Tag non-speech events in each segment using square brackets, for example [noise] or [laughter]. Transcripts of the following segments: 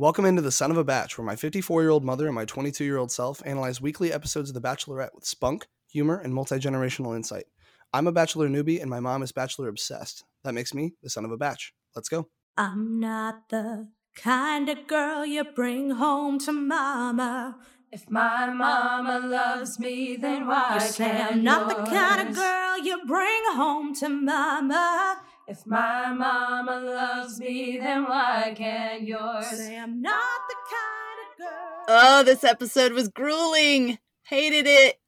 Welcome into the Son of a Batch, where my 54 year old mother and my 22 year old self analyze weekly episodes of The Bachelorette with spunk, humor, and multi generational insight. I'm a Bachelor newbie, and my mom is Bachelor obsessed. That makes me the Son of a Batch. Let's go. I'm not the kind of girl you bring home to mama. If my mama loves me, then why You say I'm not the kind of girl you bring home to mama. If my mama loves me, then why can't yours? Say I'm not the kind of girl. Oh, this episode was grueling. Hated it.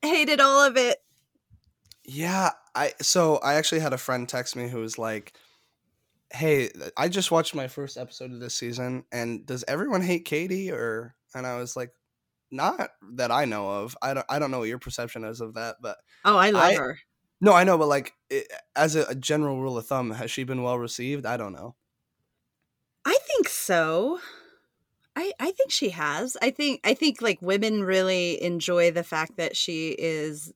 Hated all of it. Yeah, I so I actually had a friend text me who was like, "Hey, I just watched my first episode of this season, and does everyone hate Katie?" Or and I was like, "Not that I know of. I don't. I don't know what your perception is of that, but Oh, I love I- her. No, I know. But like, it, as a, a general rule of thumb, has she been well received? I don't know. I think so. I I think she has. I think I think like women really enjoy the fact that she is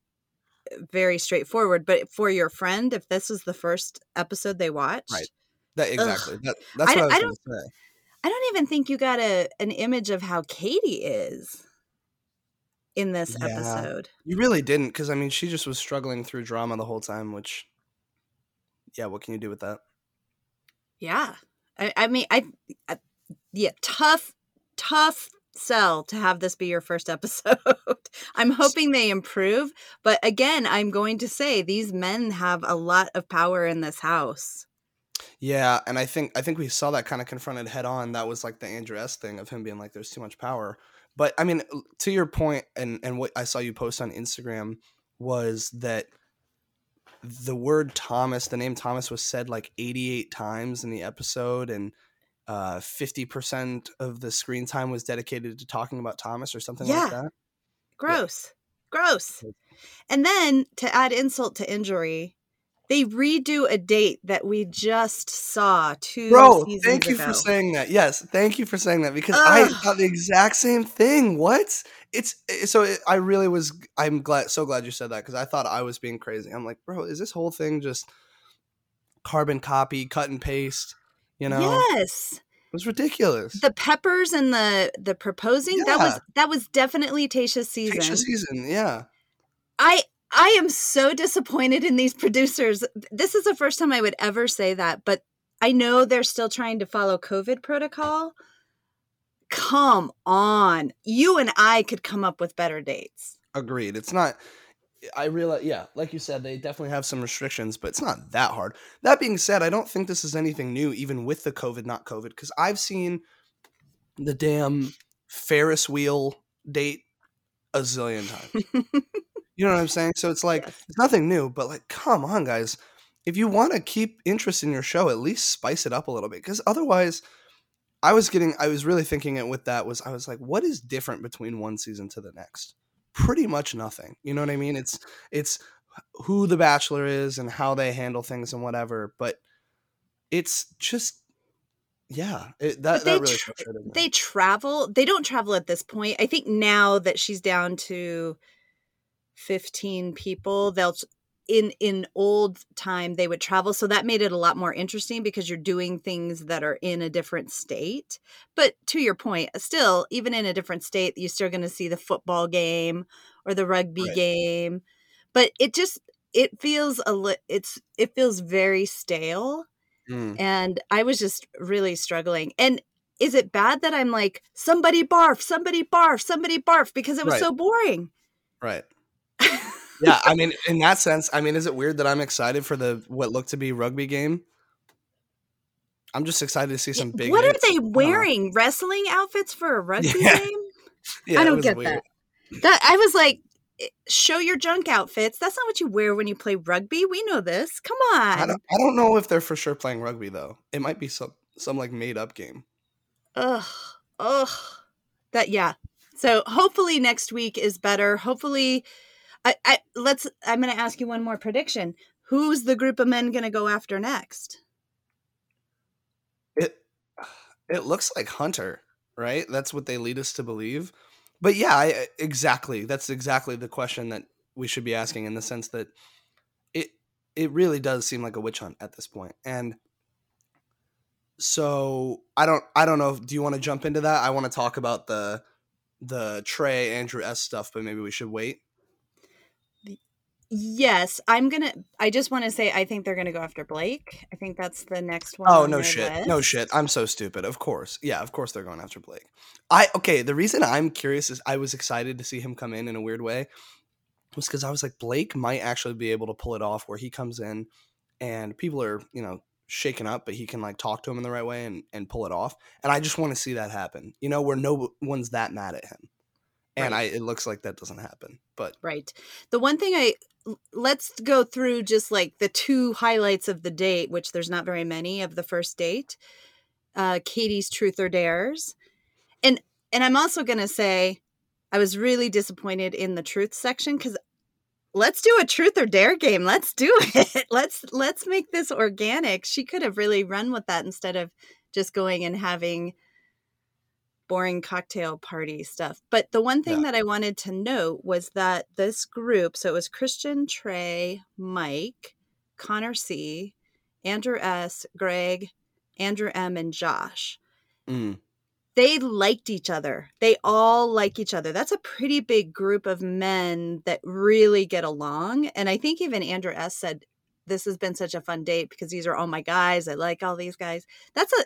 uh, very straightforward. But for your friend, if this was the first episode they watched, Right. That exactly. That, that's I what I, don't- was going to say. I don't even think you got a an image of how Katie is in this Yeah. episode. You really didn't, because I mean, she just was struggling through drama the whole time. Which, yeah, what can you do with that? Yeah. I, I mean, I, I, yeah, tough, tough sell to have this be your first [laughs] episode. I'm hoping they improve. But again, I'm going to say these men have a lot of power in this house. Yeah, and I think I think we saw that kind of confronted head on. That was like the Andrew S thing of him being like, "There's too much power." But I mean, to your point, and and what I saw you post on Instagram was that the word Thomas, the name Thomas, was said like 88 times in the episode, and uh, 50% of the screen time was dedicated to talking about Thomas or something like Yeah. that. Gross. Gross. And then to add insult to injury, they redo a date that we just saw two Bro, thank you ago. for saying that. Yes, thank you for saying that because I thought the exact same thing. What? It's eh, so it, I really was. I'm glad, so glad you said that because I thought I was being crazy. I'm like, bro, is this whole thing just carbon copy, cut and paste? You know, Yes. it was ridiculous. the peppers and the the proposing that was that was definitely Tayshia's season. Tayshia season, yeah. I I am so disappointed in these producers. This is the first time I would ever say that, but I know they're still trying to follow COVID protocol. Come on. You and I could come up with better dates. Agreed. It's not. I realize, yeah, like you said, they definitely have some restrictions, but it's not that hard. That being said, I don't think this is anything new, even with the COVID, not COVID, because I've seen the damn Ferris wheel date a zillion times. [laughs] you know what I'm saying? So it's like it's nothing new, but like, come on, guys. If you want to keep interest in your show, at least spice it up a little bit, because otherwise, I was getting, I was really thinking it with that was, I was like, what is different between one season to the next? Pretty much nothing. You know what I mean? It's it's who the Bachelor is and how they handle things and whatever, but it's just yeah, it, that they that really tr- frustrated me. They travel. They don't travel at this point. I think now that she's down to 15 people, they'll in in old time they would travel so that made it a lot more interesting because you're doing things that are in a different state but to your point still even in a different state you're still going to see the football game or the rugby Right. game but it just it feels a li- it's it feels very stale Mm. and I was just really struggling. And is it bad that I'm like somebody barf, somebody barf, somebody barf because it was Right. so boring? Right. [laughs] Yeah, I mean, in that sense, I mean, is it weird that I'm excited for the what looked to be rugby game? I'm just excited to see some big. what are hits. I they wearing? Wrestling outfits for a [laughs] rugby Yeah. game? Yeah, I don't get weird. that. That I was like, show your junk outfits. That's not what you wear when you play rugby. We know this. Come I on. don't, I don't know if they're for sure playing rugby though. It might be some some like made up game. Ugh. Ugh. That yeah. So hopefully next week is better. Hopefully I, I let's I'm gonna ask you one more prediction. Who's the group of men gonna go after next? It [sighs] it looks like Hunter, right? That's what they lead us to believe. But yeah, I, exactly. That's exactly the question that we should be asking in the sense that it it really does seem like a witch hunt at this point. And so I don't I don't know. Do you want to jump into that? I want to talk about the the Trey Andrew S stuff, but maybe we should wait. Yes, I'm gonna. I just want to say I think they're gonna go after Blake. I think that's the next one. Oh no shit. No shit. I'm so stupid. Of course. Yeah, of course they're going after Blake. I okay, the reason I'm curious is I was excited to see him come in in a weird way was cuz I was like Blake might actually be able to pull it off where he comes in and people are, you know, shaken up, but he can like talk to him in the right way and and pull it off. And I just want to see that happen. You know, where no one's that mad at him. And Right. I it looks like that doesn't happen. But Right. The one thing I let's go through just like the two highlights of the date, which there's not very many of the first date. Uh Katie's truth or dares. And and I'm also going to say I was really disappointed in the truth section cuz let's do a truth or dare game. Let's do [laughs] it. Let's let's make this organic. She could have really run with that instead of just going and having boring cocktail party stuff. But the one thing Yeah. that I wanted to note was that this group, so it was Christian, Trey, Mike, Connor C, Andrew S, Greg, Andrew M, and Josh. mm, They liked each other. They all like each other. That's a pretty big group of men that really get along. And I think even Andrew S said, This has been such a fun date because these are all my guys. I like all these guys. That's a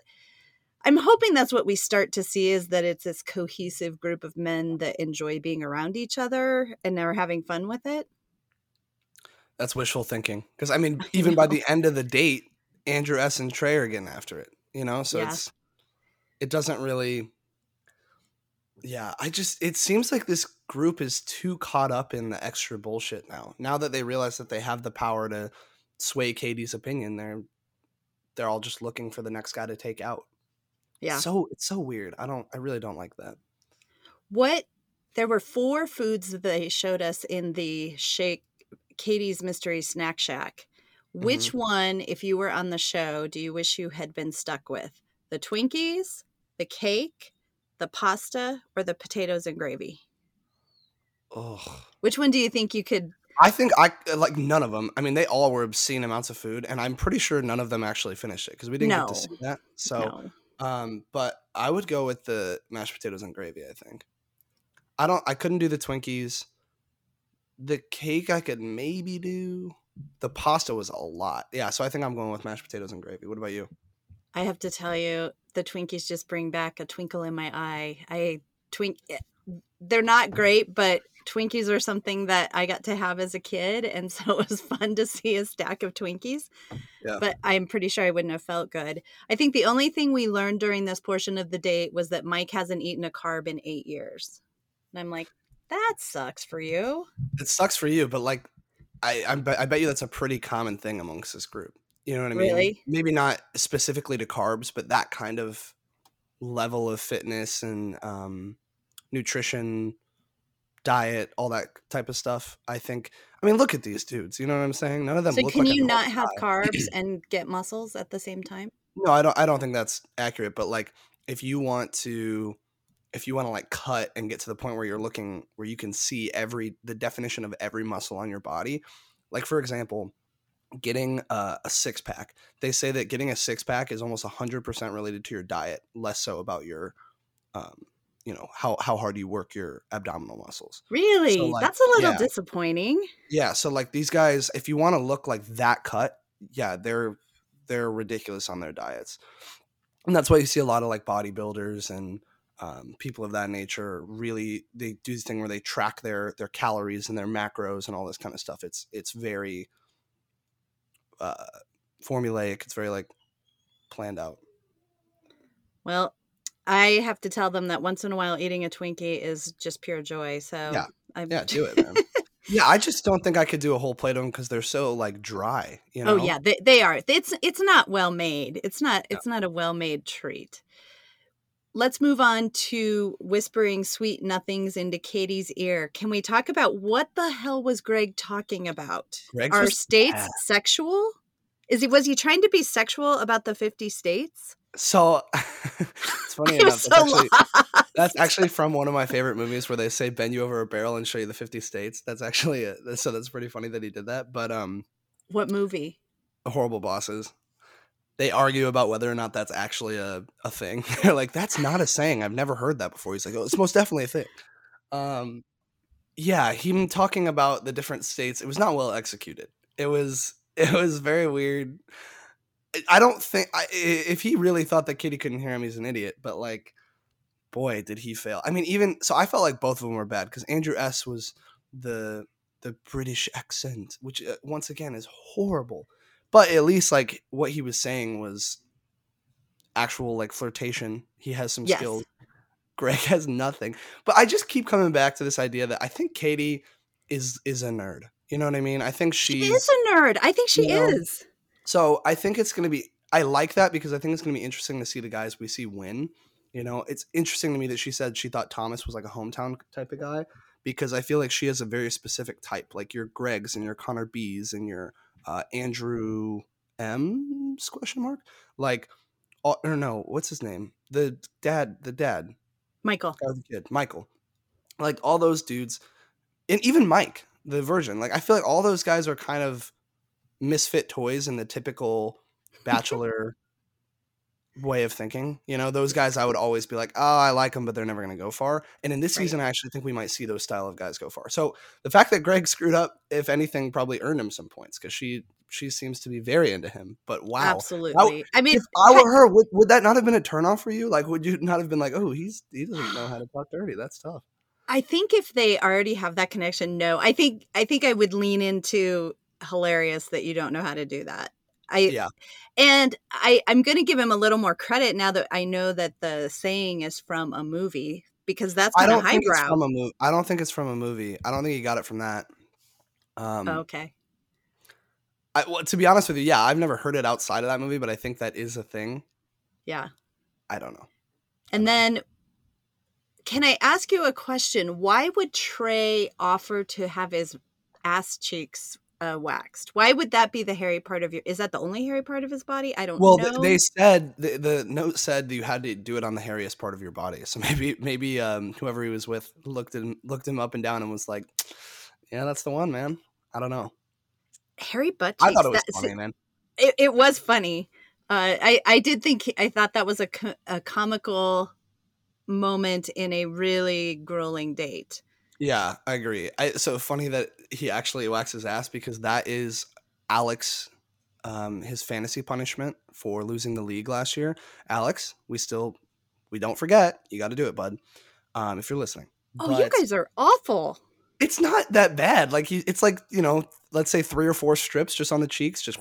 I'm hoping that's what we start to see is that it's this cohesive group of men that enjoy being around each other and are having fun with it. that's wishful thinking. Cuz I mean, [laughs] even by the end of the date, Andrew S and Trey are getting after it, you know? So Yeah. it's it doesn't really yeah i just it seems like this group is too caught up in the extra bullshit now now that they realize that they have the power to sway katie's opinion they're they're all just looking for the next guy to take out Yeah. so it's so weird i don't i really don't like that What there were four foods that they showed us in the shake Katie's Mystery Snack Shack. Which mm-hmm. one, if you were on the show, do you wish you had been stuck with? The Twinkies, the cake, the pasta, or the potatoes and gravy? Ugh. Which one do you think you could? i think i uh, like none of them i mean they all were obscene amounts of food and i'm pretty sure none of them actually finished it because we didn't get to see that so no. Um, but I would go with the mashed potatoes and gravy. I think. I don't. I couldn't do the Twinkies. The cake I could maybe do. The pasta was a lot. Yeah, so I think I'm going with mashed potatoes and gravy. What about you? I have to tell you, the Twinkies just bring back a twinkle in my eye. I twink. They're not great, but Twinkies are something that I got to have as a kid, and so [laughs] it was fun to see a stack of Twinkies. Yeah. But I'm pretty sure I wouldn't have felt good. I think the only thing we learned during this portion of the date was that Mike hasn't eaten a carb in eight years, and I'm like, that sucks for you. It sucks for you, but like, I I bet, I bet you that's a pretty common thing amongst this group. You know what I mean? Really? Maybe not specifically to carbs, but that kind of level of fitness and um, nutrition, diet, all that type of stuff. I think. I mean, look at these dudes. You know what I'm saying? None of them. So can like you not have guy. carbs [clears throat] and get muscles at the same time? No, I don't. I don't think that's accurate. But like, if you want to, if you want to like cut and get to the point where you're looking, where you can see every the definition of every muscle on your body, like for example, getting a, a six pack. They say that getting a six pack is almost hundred percent related to your diet, less so about your, um, you know, how how hard you work your abdominal muscles. Really? like, That's a little yeah. disappointing. Yeah, so like these guys, if you want to look like that cut, yeah, they're they're ridiculous on their diets, and that's why you see a lot of like bodybuilders and um, people of that nature. Really, they do this thing where they track their their calories and their macros and all this kind of stuff. It's it's very uh, formulaic. It's very like planned out. Well, I have to tell them that once in a while eating a Twinkie is just pure joy. So Yeah. I'm, Yeah, do it, man. [laughs] yeah, I just don't think I could do a whole plate of them because they're so like dry. You oh, know? Oh yeah, they, they are. It's it's not well made. It's not it's not a well made treat. Let's move on to whispering sweet nothings into Katie's ear. Can we talk about what the hell was Greg talking about? Greg's Are states bad. sexual? Is he was he trying to be sexual about the 50 states? So [laughs] it's funny enough. so That's actually, that's actually from one of my favorite movies where they say bend you over a barrel and show you the 50 states. That's actually it. So that's pretty funny that he did that. But um What movie? horrible bosses. they argue about whether or not that's actually a, a thing. [laughs] They're like, that's not a saying. I've never heard that before. He's like, oh, it's most definitely a thing. Um, yeah, him talking about the different states, it was not well executed. It was [laughs] it was very weird. I- don't think I, i- if he really thought that Katie couldn't hear him, he's an idiot. But like, boy, did he fail. I mean, even so, I felt like both of them were bad because Andrew S was the the British accent, which uh, once again is horrible. But at least like what he was saying was actual like flirtation. He has some Yes. skills. Greg [laughs] has nothing. But I just keep coming back to this idea that I think Katie is is a nerd. You know what I mean? I think She is a nerd. I think she you know, is. So I think it's going to be. I like that because I think it's going to be interesting to see the guys we see win. You know, it's interesting to me that she said she thought Thomas was like a hometown type of guy because I feel like she has a very specific type, like your Gregs and your Connor B's and your uh, Andrew M's question mark. Like, uh, or no, what's his name? The dad, the dad, Michael. with the kid, Michael. Like all those dudes, and even Mike, the version. Like I feel like all those guys are kind of misfit toys in the typical [laughs] bachelor way of thinking. You know, those guys I would always be like, oh, I like them, but they're never going to go far. And in this Right. season, I actually think we might see those style of guys go far. So the fact that Greg screwed up, if anything, probably earned him some points because she she seems to be very into him. But wow, Absolutely. I mean, if I were her, would, would that not have been a turnoff for you? Like, would you not have been like, oh, he's he doesn't know how to talk dirty? That's tough. I think if they already have that connection, no. I think I think I would lean into hilarious that you don't know how to do that. I Yeah. and I I'm going to give him a little more credit now that I know that the saying is from a movie because that's I kind don't of highbrow. from a movie. I don't think it's from a movie. I don't think he got it from that. Um, Oh, okay. I, well, to be honest with you, yeah, I've never heard it outside of that movie, but I think that is a thing. Yeah. I don't know. And then can I ask you a question? Why would Trey offer to have his ass cheeks uh, waxed? Why would that be the hairy part of your Is that the only hairy part of his body? I don't Well, know. th- they said the, the note said you had to do it on the hairiest part of your body. So [laughs] maybe maybe um, whoever he was with looked him, looked him up and down and was like, "Yeah, that's the one, man." I don't know. hairy butt cheeks. I thought it was that- funny, man. it, it was funny. Uh, I I did think I thought that was a co- a comical moment in a really grueling date. Yeah, I agree. I, so funny that he actually waxed his ass because that is Alex, um, his fantasy punishment for losing the league last year. Alex, we still we don't forget. You got to do it, bud. Um, if you're listening. Oh, you guys are awful. It's not that bad. Like he, it's like you know, let's say three or four strips just on the cheeks, just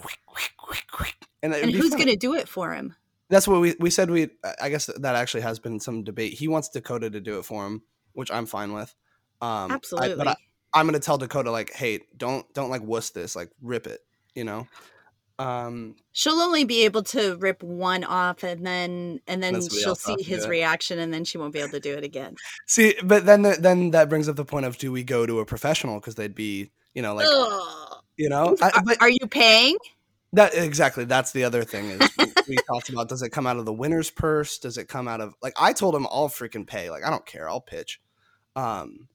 and, And who's going to do it for him? That's what we we said. We I guess that actually has been some debate. He wants Dakota to do it for him, which I'm fine with. Um, I- Absolutely. but I, I'm gonna tell Dakota like, hey, don't don't like wuss this, like rip it, you know. Um, She'll only be able to rip one off, and then and then she'll see his it. reaction, and then she won't be able to do it again. see, but then the, then that brings up the point of do we go to a professional because they'd be, you know, like Ugh. you know, I, Are, but are you paying? that exactly that's the other thing is we, we [laughs] talked about does it come out of the winner's purse? Does it come out of like I told him I'll freaking pay, like I don't care, I'll pitch. Um,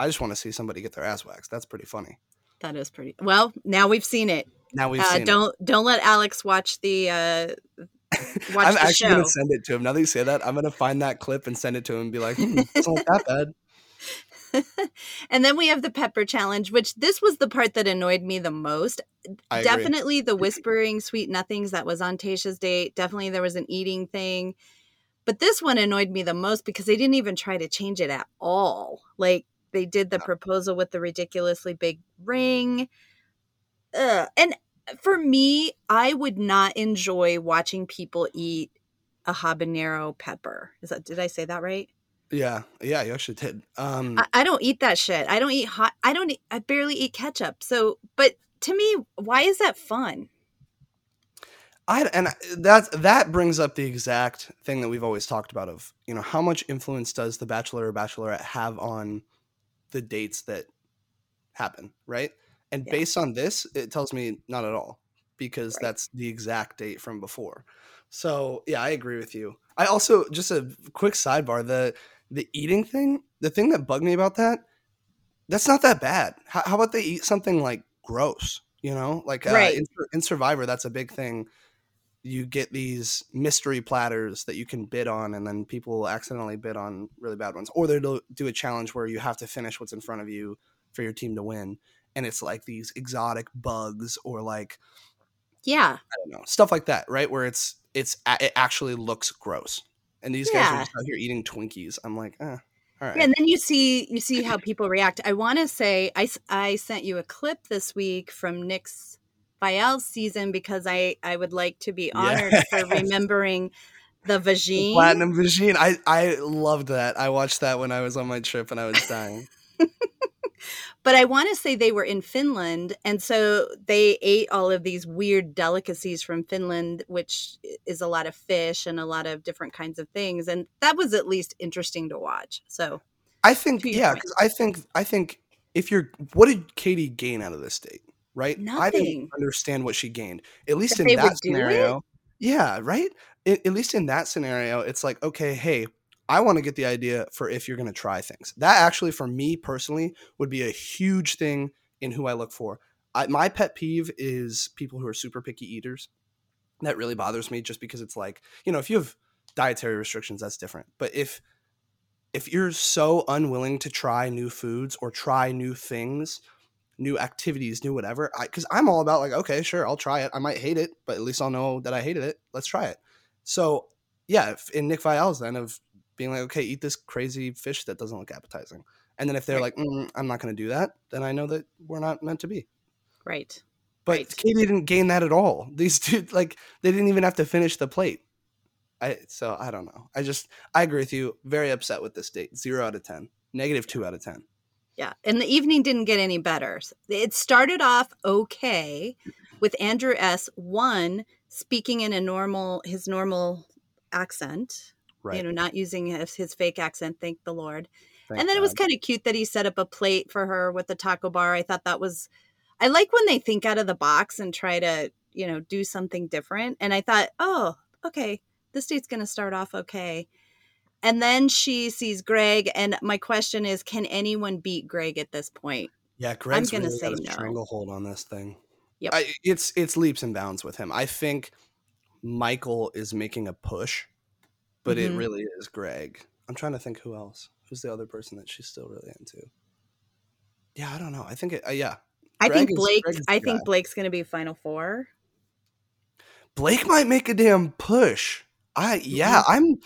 I just want to see somebody get their ass waxed. That's pretty funny. That is pretty. Well, now we've seen it. Now we've Uh, seen it. don't don't let Alex watch the uh, [laughs] watch I'm the actually show. gonna send it to him. Now that you say that, I'm gonna find that clip and send it to him and be like, hmm, it's not that bad. [laughs] and then we have the pepper challenge, which this was the part that annoyed me the most. I agree. definitely the whispering sweet nothings that was on Tayshia's date. Definitely there was an eating thing. But this one annoyed me the most because they didn't even try to change it at all. Like they did the proposal with the ridiculously big ring. Ugh. And for me, I would not enjoy watching people eat a habanero pepper. Is that did I say that right? Yeah, yeah, you actually did. Um, I, I don't eat that shit. I don't eat hot. I don't. Eat, I barely eat ketchup. So, but to me, why is that fun? I and that that brings up the exact thing that we've always talked about of you know how much influence does the bachelor or bachelorette have on the dates that happen, right? And Yeah. based on this, it tells me not at all because that's the exact date from before. So yeah, I agree with you. I also just a quick sidebar the the eating thing. The thing that bugged me about that, that's not that bad. How, how about they eat something like gross? You know, like uh, Right. in, in Survivor, that's a big thing you get these mystery platters that you can bid on, and then people will accidentally bid on really bad ones, or they'll do a challenge where you have to finish what's in front of you for your team to win, and it's like these exotic bugs or like Yeah. I don't know stuff like that, right? Where it's it's it actually looks gross, and these guys are just out here eating Twinkies. I'm like, eh, all right. Yeah, and then you see you see [laughs] how people react. I want to say I, I sent you a clip this week from Nick's Viall's season because I I would like to be honored for [laughs] remembering the The. Platinum Vagine. I I loved that. I watched that when I was on my trip and I was dying. [laughs] But I want to say they were in Finland, and so they ate all of these weird delicacies from Finland, which is a lot of fish and a lot of different kinds of things, and that was at least interesting to watch. So I think yeah, because I think I think if you're what did Katie gain out of this date? Right? I didn't understand what she gained. At least That in that scenario. Yeah, right? At, at least in that scenario, it's like, okay, hey, I want to get the idea for if you're gonna try things. That actually for me personally would be a huge thing in who I look for. I, my pet peeve is people who are super picky eaters. That really bothers me just because it's like, you know, if you have dietary restrictions, that's different. But if if you're so unwilling to try new foods or try new things, new activities, new whatever, I because I'm all about like, okay, sure, I'll try it. I might hate it, but at least I'll know that I hated it. Let's try it. So yeah, if, in Nick Viall's then of being like, okay, eat this crazy fish that doesn't look appetizing, and then if they're Right. like, mm, I'm not going to do that, then I know that we're not meant to be. right, But Right. Katie didn't gain that at all. [laughs] These two, like, they didn't even have to finish the plate. I so I don't know. I just I agree with you. Very upset with this date. Zero out of ten. Negative two out of ten. Yeah, and the evening didn't get any better. It started off okay with Andrew S. One speaking in a normal his normal accent, Right. you know, not using his, his fake accent. Thank the Lord. Thank and then it was kind of cute that he set up a plate for her with the taco bar. I thought that was, I like when they think out of the box and try to, you know, do something different. And I thought, oh, okay, this date's going to start off okay. And then she sees Greg. And my question is, can anyone beat Greg at this point? Yeah, Greg's gonna really got say a no. stranglehold on this thing. Yep. I, it's it's leaps and bounds with him. I think Michael is making a push, but it Mhm. really is Greg. I'm trying to think who else. Who's the other person that she's still really into? Yeah, I don't know. I think it. Uh, yeah, I think Blake, I think guy. Blake's going to be final four. Blake might make a damn push. I Mm-hmm. yeah, I'm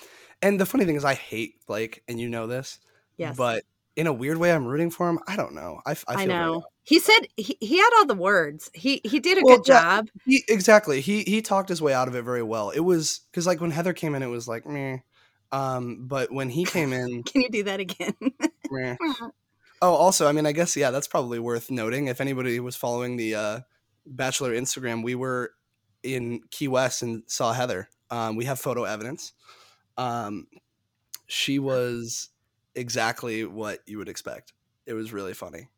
and the funny thing is I hate Blake and you know this. Yes. But in a weird way I'm rooting for him. I don't know. I, I I, know. He said he, he had all the words. He he did a Well, good job. He, exactly. He he talked his way out of it very well. It was cuz like when Heather came in it was like meh. Um but when he came in [laughs] Can you do that again? [laughs] meh. Oh, also, I mean, I guess yeah, that's probably worth noting. If anybody was following the uh, Bachelor Instagram, we were in Key West and saw Heather. Um, we have photo evidence. Um, she was exactly what you would expect. It was really funny.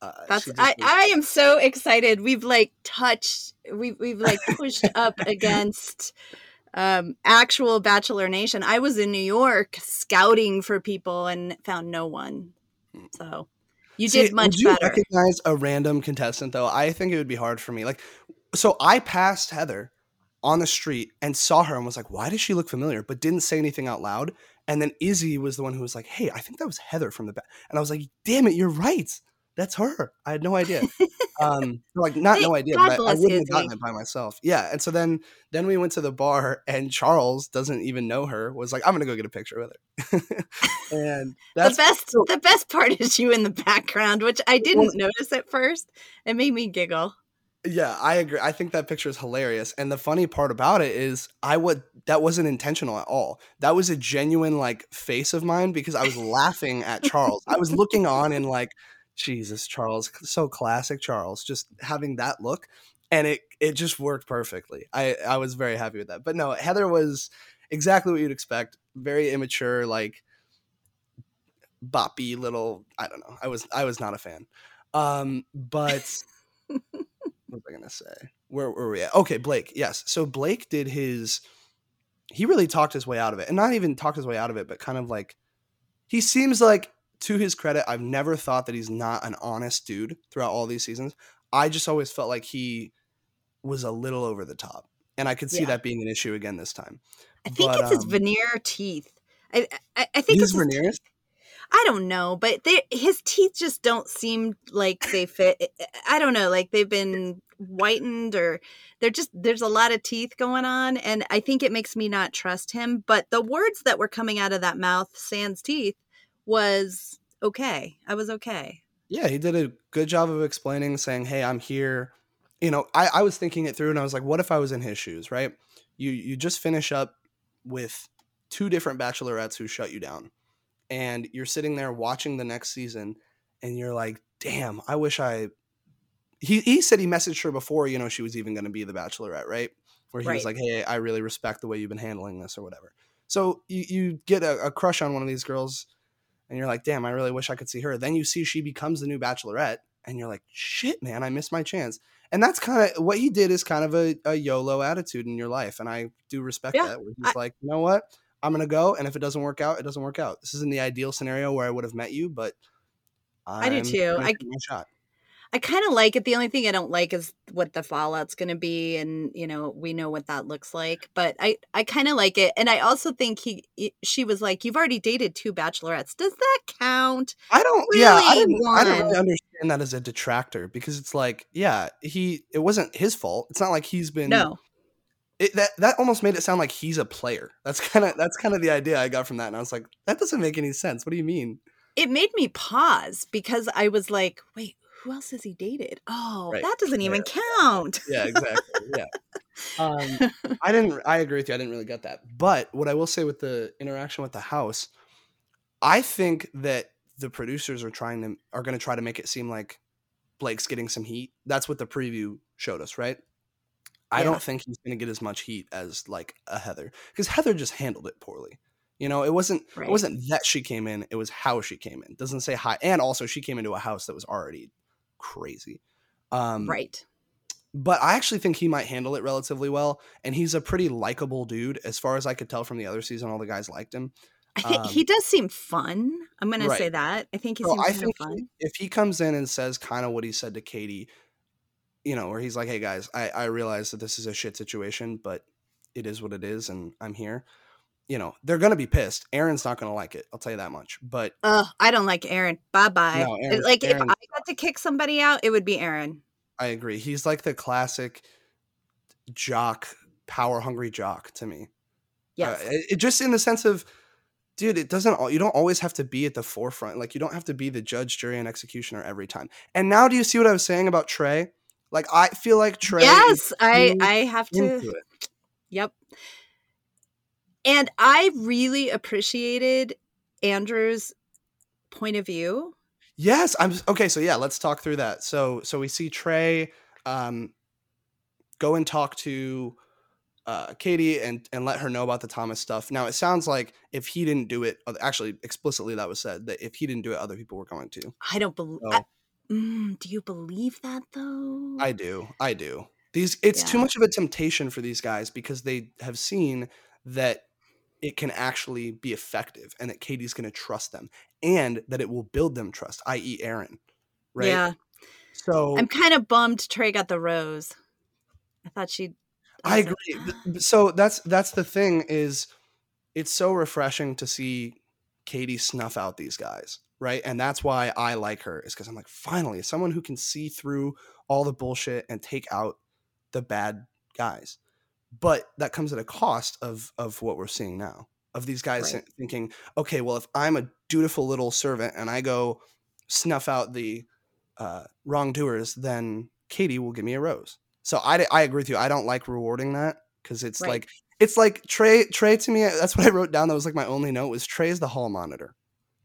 Uh, That's I, was- I am so excited. We've like touched we've we've like pushed up [laughs] against um actual Bachelor Nation. I was in New York scouting for people and found no one. So you See, did much would you better. recognize a random contestant though? I think it would be hard for me. Like, so I passed Heather on the street and saw her and was like, "Why does she look familiar?" But didn't say anything out loud. And then Izzy was the one who was like, "Hey, I think that was Heather from the back." And I was like, "Damn it, you're right. That's her. I had no idea." um, like not no idea, God but I, I wouldn't have gotten it by myself. Yeah. And so then then we went to the bar and Charles doesn't even know her. Was like, "I'm gonna go get a picture with her." [laughs] and the best so- the best part is you in the background, which I didn't notice at first. It made me giggle. Yeah, I agree. I think that picture is hilarious. And the funny part about it is I would that wasn't intentional at all. That was a genuine like face of mine because I was laughing at Charles. I was looking on and like, Jesus, Charles, so classic Charles, just having that look. And it it just worked perfectly. I I was very happy with that. But no, Heather was exactly what you'd expect. Very immature, like boppy little I don't know. I was I was not a fan. Um, but I gonna say? Where were we at? Okay, Blake. Yes. So Blake did his. He really talked his way out of it, and not even talked his way out of it, but kind of like he seems like, to his credit, I've never thought that he's not an honest dude throughout all these seasons. I just always felt like he was a little over the top, and I could see Yeah. that being an issue again this time. I think But, it's his um, veneer teeth. I I, I think it's his veneers. I don't know, but they his teeth just don't seem like they fit. I don't know, like they've been whitened or they're just there's a lot of teeth going on and I think it makes me not trust him, but the words that were coming out of that mouth sans teeth was okay. I was okay. Yeah, he did a good job of explaining, saying, "Hey, I'm here." You know, I, I was thinking it through, and I was like, "What if I was in his shoes?" Right? You you just finish up with two different bachelorettes who shut you down, and you're sitting there watching the next season, and you're like, "Damn, I wish I." He he said he messaged her before, you know, she was even going to be the bachelorette, right? Where he was like, "Hey, I really respect the way you've been handling this, or whatever." So you you get a, a crush on one of these girls and you're like, damn, I really wish I could see her. Then you see she becomes the new bachelorette, and you're like, shit, man, I missed my chance. And that's kind of what he did is kind of a, a YOLO attitude in your life. And I do respect Yeah, that. Where he's like, you know what? I'm going to go. And if it doesn't work out, it doesn't work out. This isn't the ideal scenario where I would have met you, but I do I'm too. gonna I- shot. I kind of like it. The only thing I don't like is what the fallout's going to be, and you know we know what that looks like. But I I kind of like it, and I also think he he- she was like, "You've already dated two bachelorettes. Does that count?" I don't, yeah, I really didn't, I don't really understand that as a detractor because it's like, yeah, he, it wasn't his fault. It's not like he's been, No, it, that that almost made it sound like he's a player. That's kind of that's kind of the idea I got from that, and I was like, that doesn't make any sense. What do you mean? it made me pause because I was like, "Wait, who else has he dated? Oh, Right. that doesn't even count." Yeah, exactly. yeah, um, [laughs] I didn't. I agree with you. I didn't really get that. But what I will say with the interaction with the house, I think that the producers are trying to are going to try to make it seem like Blake's getting some heat. That's what the preview showed us, right? I Yeah. don't think he's going to get as much heat as like a Heather because Heather just handled it poorly. You know, it wasn't Right. it wasn't that she came in; it was how she came in. doesn't say hi, and also she came into a house that was already crazy. Um, right. but I actually think he might handle it relatively well, and he's a pretty likable dude. As far as I could tell from the other season, all the guys liked him. Um, he does seem fun. I'm going to say that. I think he So seems I think fun. if he comes in and says kind of what he said to Katie, you know, where he's like, "Hey guys, I I realize that this is a shit situation, but it is what it is, and I'm here." You know, they're gonna be pissed. Aaron's not gonna like it. I'll tell you that much. But Ugh, I don't like Aaron. Bye bye. No, Aaron's- like if I got to kick somebody out, it would be Aaron. I agree. He's like the classic jock, power hungry jock to me. Yes. Uh, it, it just in the sense of, dude, it doesn't. al- You don't always have to be at the forefront. Like you don't have to be the judge, jury, and executioner every time. And now, do you see what I was saying about Trey? Like I feel like Trey. yes, I I have to. it. Yep. And I really appreciated Andrew's point of view. Yes, I'm okay. So yeah, let's talk through that. So so we see Trey um, go and talk to uh, Katie and and let her know about the Thomas stuff. Now it sounds like if he didn't do it, actually explicitly that was said that if he didn't do it, other people were going to. I don't believe. So mm, do you believe that though? I do, I do. These it's too much of a temptation for these guys because they have seen that it can actually be effective and that Katie's going to trust them and that it will build them trust, i.e., Aaron. Right. Yeah, So I'm kind of bummed Trey got the rose. I thought she'd. I like, agree. So that's that's the thing is it's so refreshing to see Katie snuff out these guys, right? And that's why I like her is because I'm like, finally, someone who can see through all the bullshit and take out the bad guys. But that comes at a cost of of what we're seeing now. Of these guys Right. thinking, okay, well, if I'm a dutiful little servant and I go snuff out the uh, wrongdoers, then Katie will give me a rose. So I, I agree with you. I don't like rewarding that because it's Right. like it's like Trey Trey to me. That's what I wrote down. That was like my only note was Trey's the hall monitor.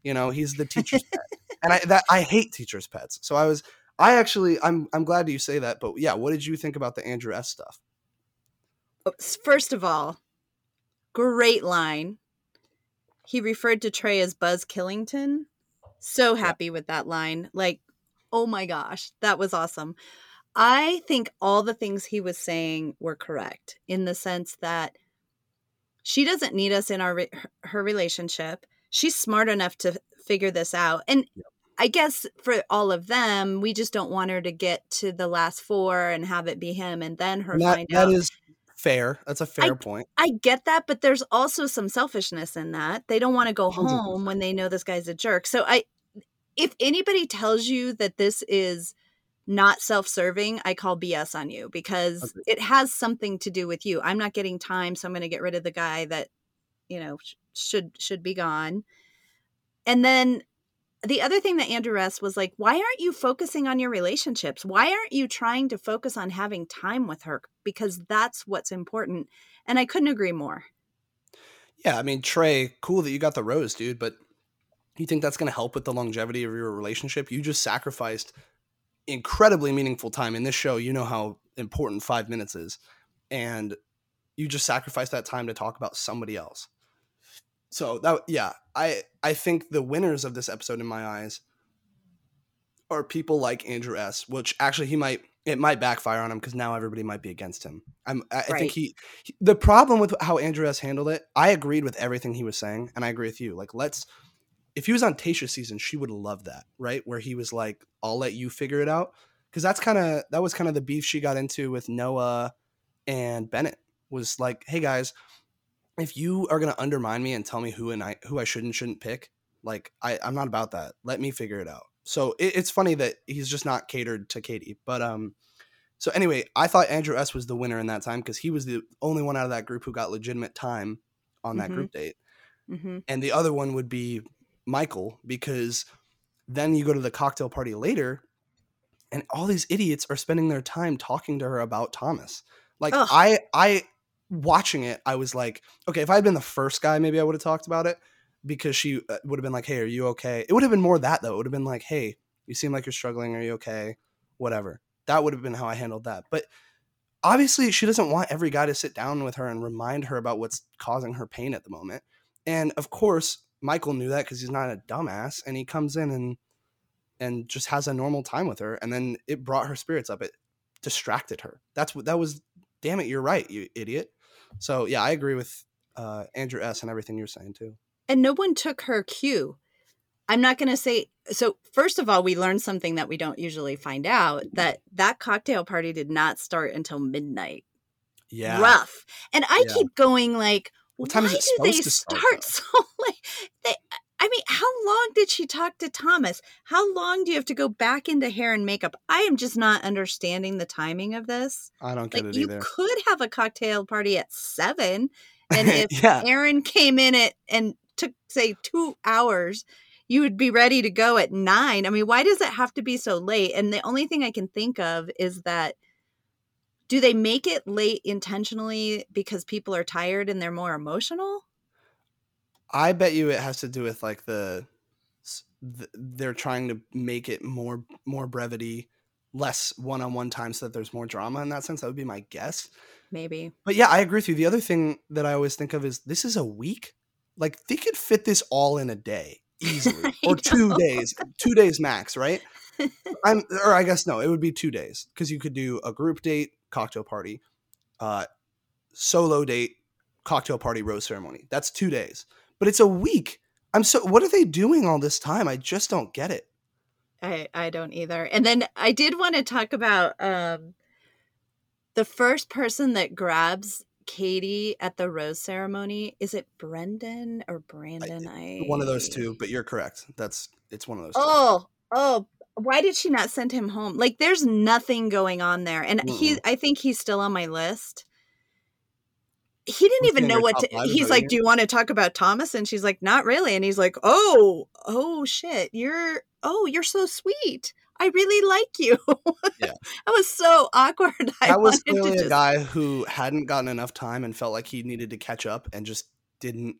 You know, he's the teacher's pet, and I that I hate teachers' pets. So I was I actually I'm I'm glad you say that. But yeah, what did you think about the Andrew S stuff? Oh, First of all, great line. He referred to Trey as Buzz Killington. So happy with that line. Like, oh my gosh, that was awesome. I think all the things he was saying were correct in the sense that she doesn't need us in our re- her- relationship. She's smart enough to figure this out. And I guess for all of them, we just don't want her to get to the last four and have it be him and then her And that, find that out. is fair. That's a fair point. I get that, but there's also some selfishness in that. They don't want to go 100%. home when they know this guy's a jerk. So I if anybody tells you that this is not self-serving, I call BS on you because Agreed. it has something to do with you. I'm not getting time, so I'm going to get rid of the guy that, you know, sh- should should be gone. And then the other thing that Andrew asked was like, why aren't you focusing on your relationships? Why aren't you trying to focus on having time with her? Because that's what's important. And I couldn't agree more. Yeah, I mean, Trey, cool that you got the rose, dude, but you think that's going to help with the longevity of your relationship? You just sacrificed incredibly meaningful time in this show. You know how important five minutes is. And you just sacrificed that time to talk about somebody else. So that yeah, I I think the winners of this episode in my eyes are people like Andrew S, which actually he might it might backfire on him because now everybody might be against him. I'm I, I think he he- the problem with how Andrew S handled it, I agreed with everything he was saying, and I agree with you. Like let's if he was on Tayshia's season, she would love that, right? Where he was like, I'll let you figure it out. Cause that's kind of that was kind of the beef she got into with Noah and Bennett was like, hey guys, if you are gonna undermine me and tell me who and I who I should and shouldn't pick, like I, I'm not about that. Let me figure it out. So it, it's funny that he's just not catered to Katie. But um so anyway, I thought Andrew S was the winner in that time because he was the only one out of that group who got legitimate time on that Mhm. group date. Mm-hmm. And the other one would be Michael because then you go to the cocktail party later and all these idiots are spending their time talking to her about Thomas. Like Ugh. I I watching it, I was like, okay, if I had been the first guy, maybe I would have talked about it because she uh, would have been like, "Hey, are you okay?" It would have been more that though. It would have been like, "Hey, you seem like you're struggling. Are you okay?" Whatever. That would have been how I handled that. But obviously, she doesn't want every guy to sit down with her and remind her about what's causing her pain at the moment. And of course, Michael knew that because he's not a dumbass, and he comes in and and just has a normal time with her, and then it brought her spirits up. It distracted her. That's what that was. Damn it, you're right, you idiot. So yeah, I agree with uh, Andrew S. and everything you're saying too. And no one took her cue. I'm not going to say. So, first of all, we learned something that we don't usually find out that that cocktail party did not start until midnight. Yeah, Rough. And I Yeah. keep going like, What time why is it do they to start, start [laughs] so long did she talk to Thomas? How long do you have to go back into hair and makeup? I am just not understanding the timing of this. I don't get Like, it you either. could have a cocktail party at seven, and [laughs] if yeah, Aaron came in at and took say two hours, you would be ready to go at nine. I mean, why does it have to be so late? And the only thing I can think of is that do they make it late intentionally because people are tired and they're more emotional? I bet you it has to do with like the, th- they're trying to make it more more brevity, less one on one time, so that there's more drama in that sense. That would be my guess. Maybe. But yeah, I agree with you. The other thing that I always think of is this is a week. Like they could fit this all in a day [laughs] easily, or two days, two days max, right? [laughs] I'm, or I guess no, it would be two days because you could do a group date, cocktail party, uh, solo date, cocktail party, rose ceremony. That's two days, but it's a week. I'm so. What are they doing all this time? I just don't get it. I I don't either. And then I did want to talk about um the first person that grabs Katie at the rose ceremony. Is it Brendan or Brandon? I One of those two, but you're correct. That's it's one of those. two. Oh, oh, why did she not send him home? Like there's nothing going on there. And he Mm-mm. I think he's still on my list. He didn't even know what to he's like? Do you want to talk about Thomas? And she's like, Not really. And he's like, Oh, oh shit. You're oh, you're so sweet. I really like you. Yeah. [laughs] that was so awkward. [laughs] I that was clearly a just- guy who hadn't gotten enough time and felt like he needed to catch up and just didn't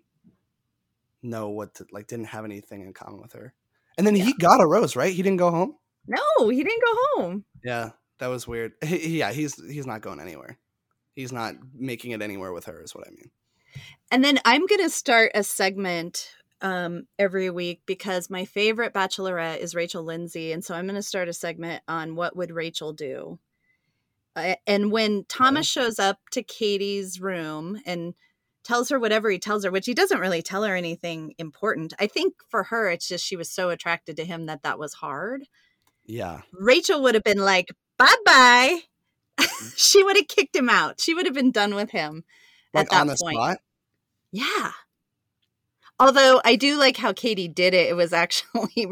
know what to like didn't have anything in common with her and then he got a rose right he didn't go home No, he didn't go home. yeah that was weird he- yeah he's he's not going anywhere he's not making it anywhere with her is what i mean And then I'm going to start a segment um, every week because my favorite bachelorette is Rachel Lindsay. And so I'm going to start a segment on what would Rachel do. Uh, and when Thomas shows up to Katie's room and tells her whatever he tells her, which he doesn't really tell her anything important, I think for her, it's just she was so attracted to him that that was hard. yeah Rachel would have been like, bye bye. [laughs] she would have kicked him out. She would have been done with him Like at that on the point. spot. Yeah. Although I do like how Katie did it. It was [laughs] actually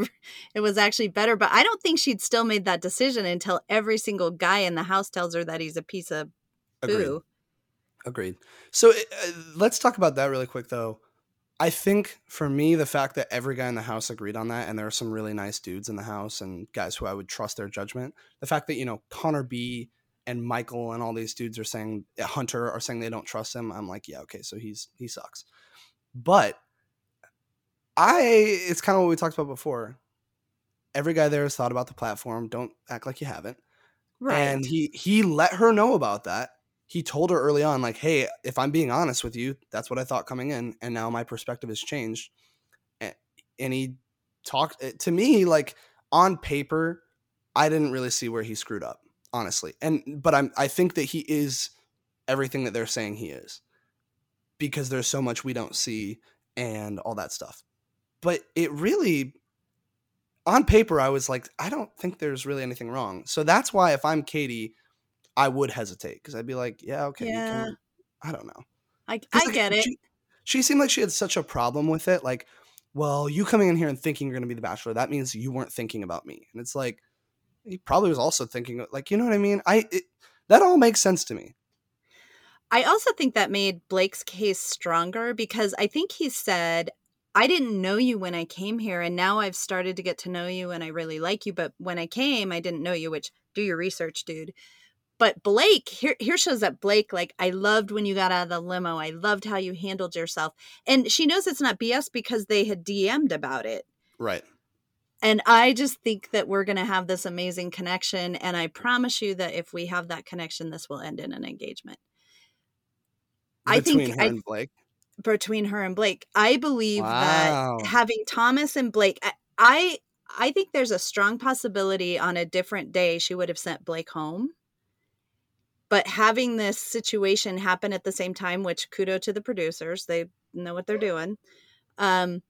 it was actually better, but I don't think she'd still made that decision until every single guy in the house tells her that he's a piece of Agreed. Agreed. So uh, let's talk about that really quick, though. I think for me, the fact that every guy in the house agreed on that, and there are some really nice dudes in the house and guys who I would trust their judgment. The fact that you know Connor B and Michael and all these dudes are saying uh, Hunter are saying they don't trust him. I'm like, yeah, okay, so he's he sucks. But I, it's kind of what we talked about before. Every guy there has thought about the platform. Don't act like you haven't. Right. And he he let her know about that. He told her early on, like, "Hey, if I'm being honest with you, that's what I thought coming in, and now my perspective has changed." And, and he talked eh, to me like on paper, I didn't really see where he screwed up, honestly. And but I'm I think that he is everything that they're saying he is, because there's so much we don't see and all that stuff. But it really on paper, I was like, I don't think there's really anything wrong. So that's why if I'm Katie, I would hesitate because I'd be like, yeah, okay, you Yeah. can, I don't know. I, I like, get it. She, she seemed like she had such a problem with it. Like, well, you coming in here and thinking you're going to be the bachelor, that means you weren't thinking about me. And it's like, he probably was also thinking, like, you know what I mean? I it, that all makes sense to me. I also think that made Blake's case stronger because I think he said, I didn't know you when I came here, and now I've started to get to know you and I really like you. But when I came, I didn't know you, which do your research, dude. But Blake, here, here shows that Blake, like, I loved when you got out of the limo. I loved how you handled yourself. And she knows it's not BS because they had DM'd about it. Right. And I just think that we're going to have this amazing connection. And I promise you that if we have that connection, this will end in an engagement. I Between think her I- and Blake. between her and Blake. I believe Wow. that having Thomas and Blake, I, I I think there's a strong possibility on a different day she would have sent Blake home. But having this situation happen at the same time, which kudo to the producers, they know what they're doing. Um,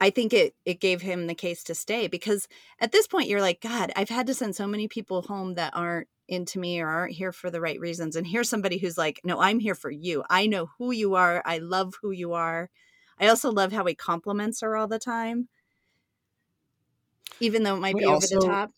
I think it it gave him the case to stay because at this point you're like, God, I've had to send so many people home that aren't into me or aren't here for the right reasons. And here's somebody who's like, No, I'm here for you. I know who you are. I love who you are. I also love how he compliments her all the time. Even though it might We be over the top.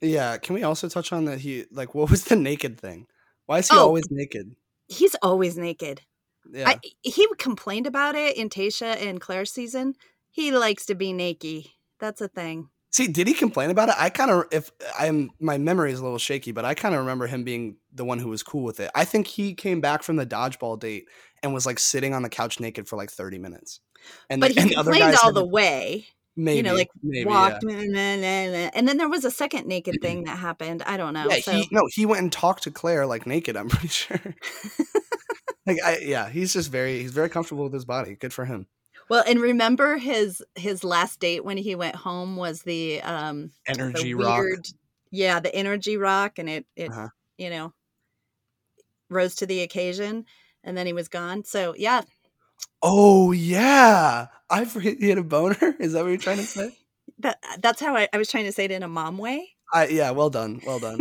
Yeah. Can we also touch on that? He like, what was the naked thing? Why is he Oh. always naked? He's always naked. Yeah. I, he complained about it in Tayshia and Clare's season. He likes to be naked. That's a thing. See, did he complain about it? I kind of, if I'm, my memory is a little shaky, but I kind of remember him being the one who was cool with it. I think he came back from the dodgeball date and was like sitting on the couch naked for like 30 minutes. And But the, he and other complained guys all had the way. maybe, you know, like maybe, walked, yeah. meh, meh, meh. and then there was a second naked mm-hmm. thing that happened. I don't know. Yeah, so he no, he went and talked to Clare like naked. I'm [laughs] pretty sure. [laughs] like, I yeah, he's just very he's very comfortable with his body. Good for him. Well, and remember his his last date when he went home was the um the Energy rock. weird, yeah, the energy rock, and it it Uh-huh. you know rose to the occasion, and then he was gone. So yeah, Oh yeah, I forget he had a boner. [laughs] Is that what you're trying to say? [laughs] that that's how I, I was trying to say it in a mom way. I yeah, well done, well done.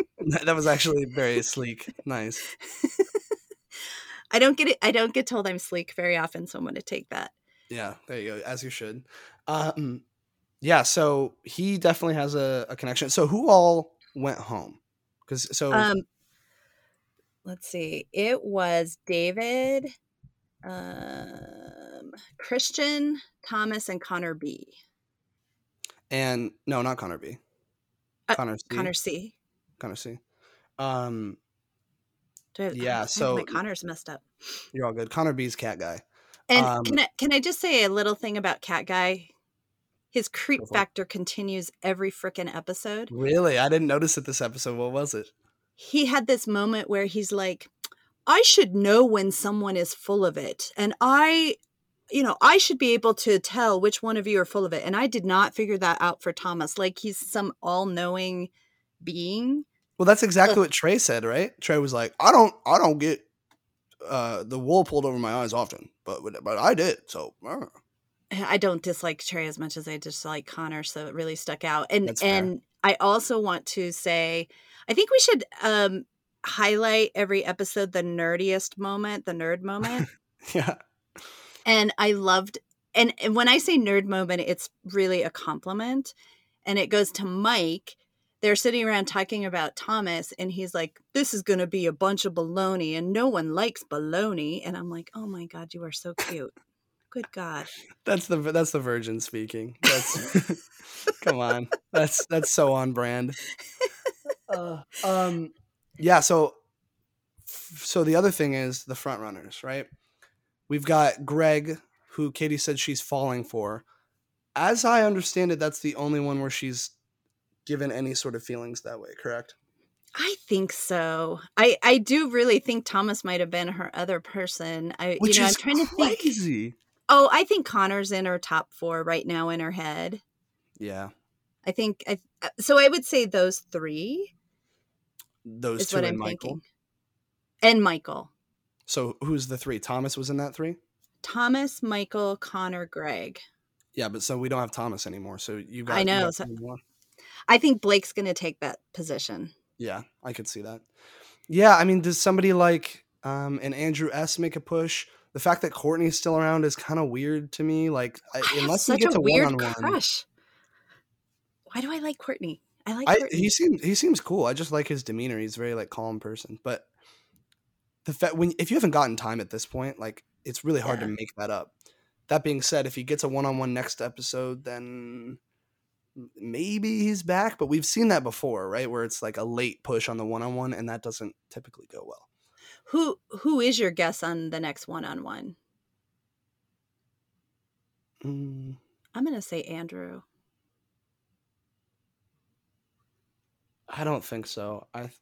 [laughs] that that was actually very sleek. Nice. I don't get it. I don't get told I'm sleek very often, so I'm going to take that. Yeah, there you go. As you should. Um, yeah. So he definitely has a, a connection. So who all went home? Because so Um, let's see. It was David, um, Christian, Thomas, and Connor B. and no, not Connor B. Uh, Connor C. Connor C. Connor C. Um, Have- Yeah, think so- my Connor's messed up. you're all good. Connor B's cat guy. And Um, can I can I just say a little thing about Cat Guy? His creep Go for it. factor continues every freaking episode. Really, I didn't notice it this episode. What was it? he had this moment where he's like, I should know when someone is full of it. And I, you know, I should be able to tell which one of you are full of it. And I did not figure that out for Thomas. Like he's some all knowing being. Well, that's exactly what Tre said, right? Tre was like, "I don't, I don't get uh, the wool pulled over my eyes often, but but I did." So uh." I don't dislike Tre as much as I dislike Connor. So it really stuck out. And, That's fair. and, I also want to say, I think we should um, highlight every episode the nerdiest moment, the nerd moment. [laughs] yeah. and I loved and, and when I say nerd moment, it's really a compliment. And it goes to Mike. They're sitting around talking about Thomas, and he's like, This is gonna be a bunch of baloney, and no one likes baloney. And I'm like, Oh my god, you are so cute. Good God. That's the that's the virgin speaking. That's [laughs] [laughs] come on. That's that's so on brand. Uh, um yeah, so so the other thing is the front runners, right? We've got Greg, who Katie said she's falling for. As I understand it, that's the only one where she's given any sort of feelings that way, correct? I think so. I I do really think Thomas might have been her other person. I Which you know, I'm trying to think. Oh, I think Connor's in her top 4 right now in her head. Yeah. I think I uh, so I would say those 3 Those two what and I'm Michael. thinking. And Michael. So who's the three? Thomas was in that three? Thomas, Michael, Connor, Greg. Yeah, but so we don't have Thomas anymore. So you got I know, got so-. I think Blake's going to take that position. Yeah, I could see that. Yeah, I mean, does somebody like um an Andrew S make a push? The fact that Courtney's still around is kind of weird to me. Like, I, unless he gets a a weird one-on-one, crush. Why do I like Courtney? I like I, he seems he seems cool. I just like his demeanor. He's a very like calm person. But the fact when if you haven't gotten time at this point, like it's really hard Yeah. to make that up. That being said, if he gets a one-on-one next episode, then maybe he's back. But we've seen that before, right? Where it's like a late push on the one-on-one, and that doesn't typically go well. who who is your guess on the next one-on-one? Mm, I'm going to say Andrew. I don't think so. I. th-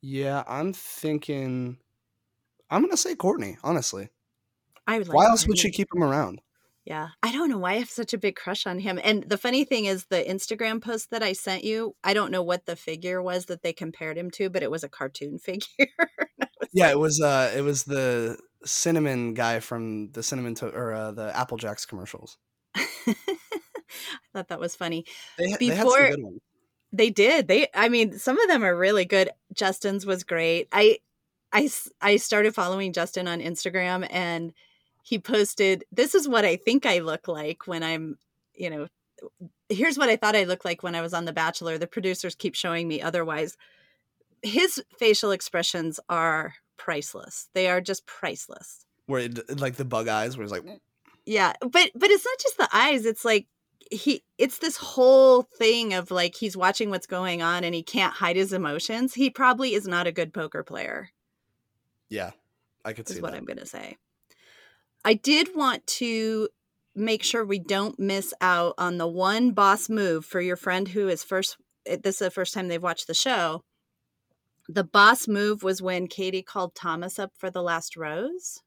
Yeah, I'm thinking. I'm gonna say Courtney. Honestly, I would like why else would she keep him around? Yeah. I don't know why I have such a big crush on him. And the funny thing is the Instagram post that I sent you, I don't know what the figure was that they compared him to, but it was a cartoon [laughs] figure. Yeah, like, it was. Uh, it was the cinnamon guy from the cinnamon to- or uh, the Apple Jacks commercials. [laughs] I thought that was funny. They, ha- they had some Before- good ones. They did. They I mean, some of them are really good. Justin's was great. I I, I started following Justin on Instagram and he posted this is what I think I look like when I'm, you know, here's what I thought I looked like when I was on The Bachelor. The producers keep showing me otherwise. His facial expressions are priceless. They are just priceless. Where it, like the bug eyes, where it's like, mm. Yeah, but but it's not just the eyes. It's like he it's this whole thing of like he's watching what's going on and he can't hide his emotions. He probably is not a good poker player. yeah, I could see Is what that. I'm going to say. I did want to make sure we don't miss out on the one boss move for your friend who is first this is the first time they've watched the show. The boss move was when Katie called Thomas up for the last rose.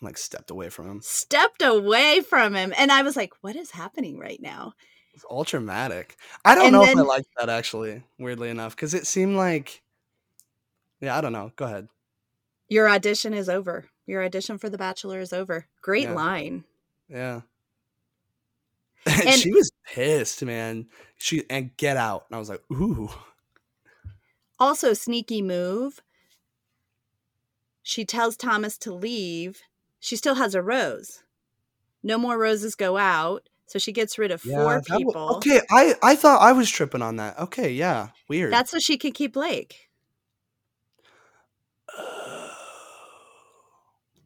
Like stepped away from him. Stepped away from him and I was like, what is happening right now? It's all dramatic. I don't And know if I then- liked that actually. Weirdly enough, because it seemed like, yeah, I don't know. Go ahead. Your audition is over. Your audition for The Bachelor is over. Great Yeah. line. Yeah. [laughs] And- she was pissed, man. She and get out. And I was like, ooh. Also, sneaky move. She tells Thomas to leave. She still has a rose. No more roses go out. So she gets rid of four that wa- people. okay, I I thought I was tripping on that. Okay, yeah, weird. That's so she can keep Blake.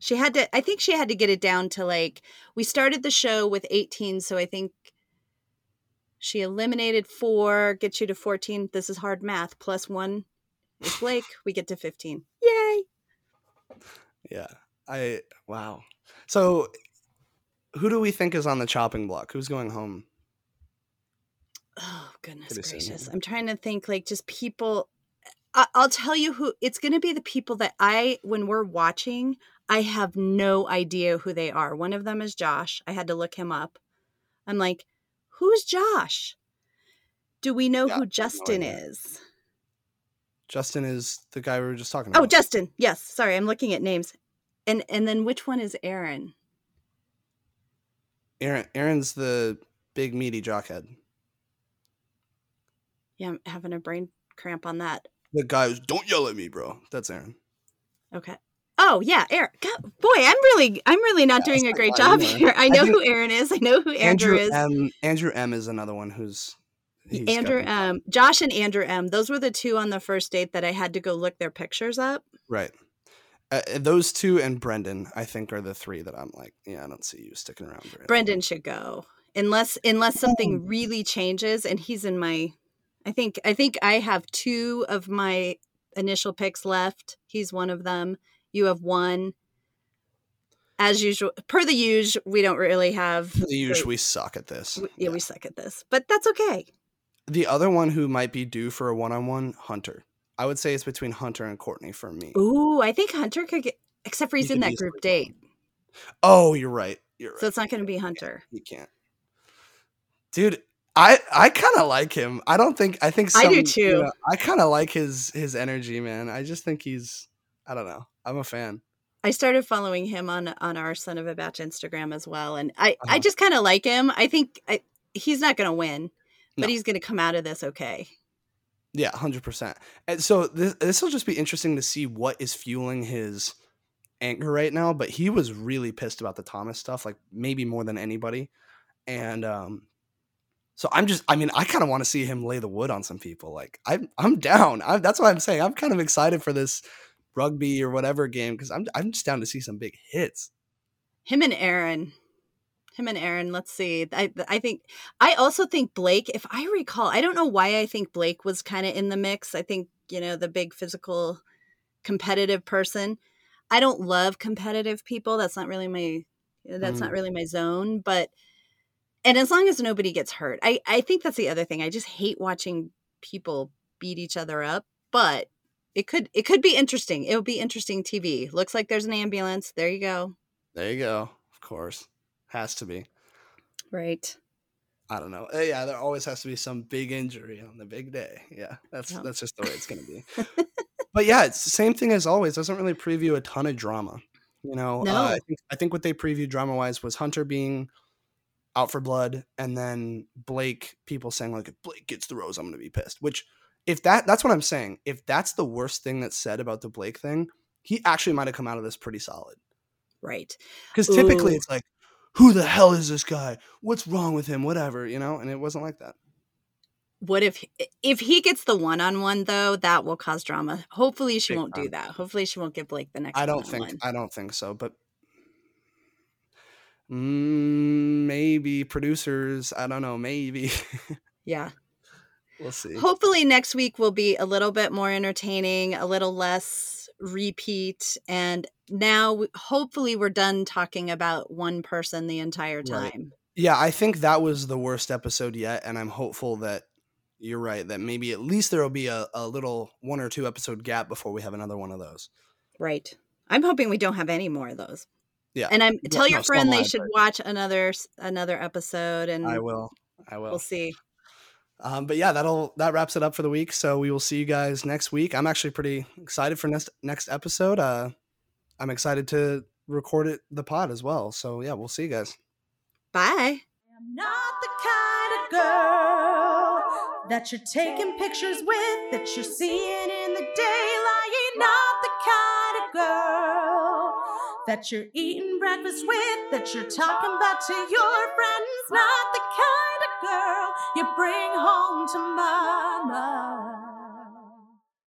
She had to, I think she had to get it down to like, we started the show with 18. So I think she eliminated four, gets you to 14. This is hard math. Plus one is Blake. [sighs] we get to 15. Yay. yeah. I wow. So, who do we think is on the chopping block? Who's going home? Oh, goodness Pretty gracious. yeah. I'm trying to think like just people. I'll tell you who it's going to be the people that I, when we're watching, I have no idea who they are. One of them is Josh. I had to look him up. I'm like, who's Josh? Do we know Yeah, who have no Justin is? Justin is the guy we were just talking oh, about. Oh. Justin. Yes. Sorry, I'm looking at names. And and then which one is Aaron? Aaron Aaron's the big meaty jockhead. Yeah, I'm having a brain cramp on that. The guy who's don't yell at me, bro. That's Aaron. Okay. Oh yeah, Aaron. God, boy, I'm really, I'm really not Yeah, doing a great job here. I know who Aaron is. I know who Andrew, is. M. Andrew M. is another one who's Andrew M. Josh and Andrew M. Those were the two on the first date that I had to go look their pictures up. Right. Uh, uh, those two and Brendan, I think, are the three that I'm like, yeah, I don't see you sticking around. Very long. Brendan should go unless unless something really changes and he's in my I think I think I have two of my initial picks left. He's one of them. You have one. As usual, per the usual, we don't really have. The usual, we suck at this. we- yeah, we suck at this, but that's okay. The other one who might be due for a one-on-one, Hunter. I would say it's between Hunter and Courtney for me. Ooh, I think Hunter could get, except for he's He in that group date, Oh, you're right. You're right. so it's not going to be Hunter. You can't. Dude, I I kind of like him. I don't think I think I do some- you too. know, I kind of like his his energy, man. I just think he's I don't know. I'm a fan. I started following him on on our Son of a Batch Instagram as well, and I I Uh-huh. just kind of like him. I think I, he's not going to win, but No. he's going to come out of this okay. Yeah, hundred percent. And so this this will just be interesting to see what is fueling his anger right now. But he was really pissed about the Thomas stuff, like maybe more than anybody. And um, so I'm just, I mean, I kind of want to see him lay the wood on some people. Like I'm, I'm down. I, that's what I'm saying. I'm kind of excited for this rugby or whatever game because I'm, I'm just down to see some big hits. Him and Aaron, him and Aaron. Let's see. I I think I also think Blake. If I recall, I don't know why I think Blake was kind of in the mix. I think you know the big physical, competitive person. I don't love competitive people. That's not really my. That's not Mm. really my zone. But and as long as nobody gets hurt, I I think that's the other thing. I just hate watching people beat each other up. But it could it could be interesting. It would be interesting TV. Looks like there's an ambulance. There you go. There you go. Of course, has to be. Right. I don't know. Eh, Yeah, there always has to be some big injury on the big day. Yeah, that's Yeah. that's just the way it's gonna be. [laughs] but yeah, it's the same thing as always. Doesn't really preview a ton of drama. You know, No. uh, I think I think what they previewed drama wise was Hunter being out for blood, and then Blake people saying like, if Blake gets the rose, I'm gonna be pissed. Which, if that that's what I'm saying. If that's the worst thing that's said about the Blake thing, he actually might have come out of this pretty solid. Right. Because typically Ooh. it's like, who the hell is this guy? What's wrong with him? Whatever, you know. And it wasn't like that. What if if he gets the one on one though? That will cause drama. Hopefully she Big won't do that. Hopefully she won't give Blake the next. I don't think. I don't think so, but mm, maybe producers. I don't know. Maybe [laughs] Yeah. We'll see. Hopefully next week will be a little bit more entertaining, a little less repeat, and now hopefully we're done talking about one person the entire Right. time. Yeah, I think that was the worst episode yet, and I'm hopeful that you're right. That maybe at least there will be a, a little one or two episode gap before we have another one of those. Right. I'm hoping we don't have any more of those. Yeah. And I'm tell your no, so friend they should but- watch another another episode, and I will. I will. we'll see. Um, but yeah, that'll that wraps it up for the week. So we will see you guys next week. I'm actually pretty excited for next next episode. Uh, I'm excited to record it the pod as well. So yeah, we'll see you guys. Bye. I'm not the kind of girl that you're taking pictures with, that you're seeing in the daylight. Not the kind of girl that you're eating breakfast with, that you're talking about to your friends. Not the kind of girl you bring home to mama.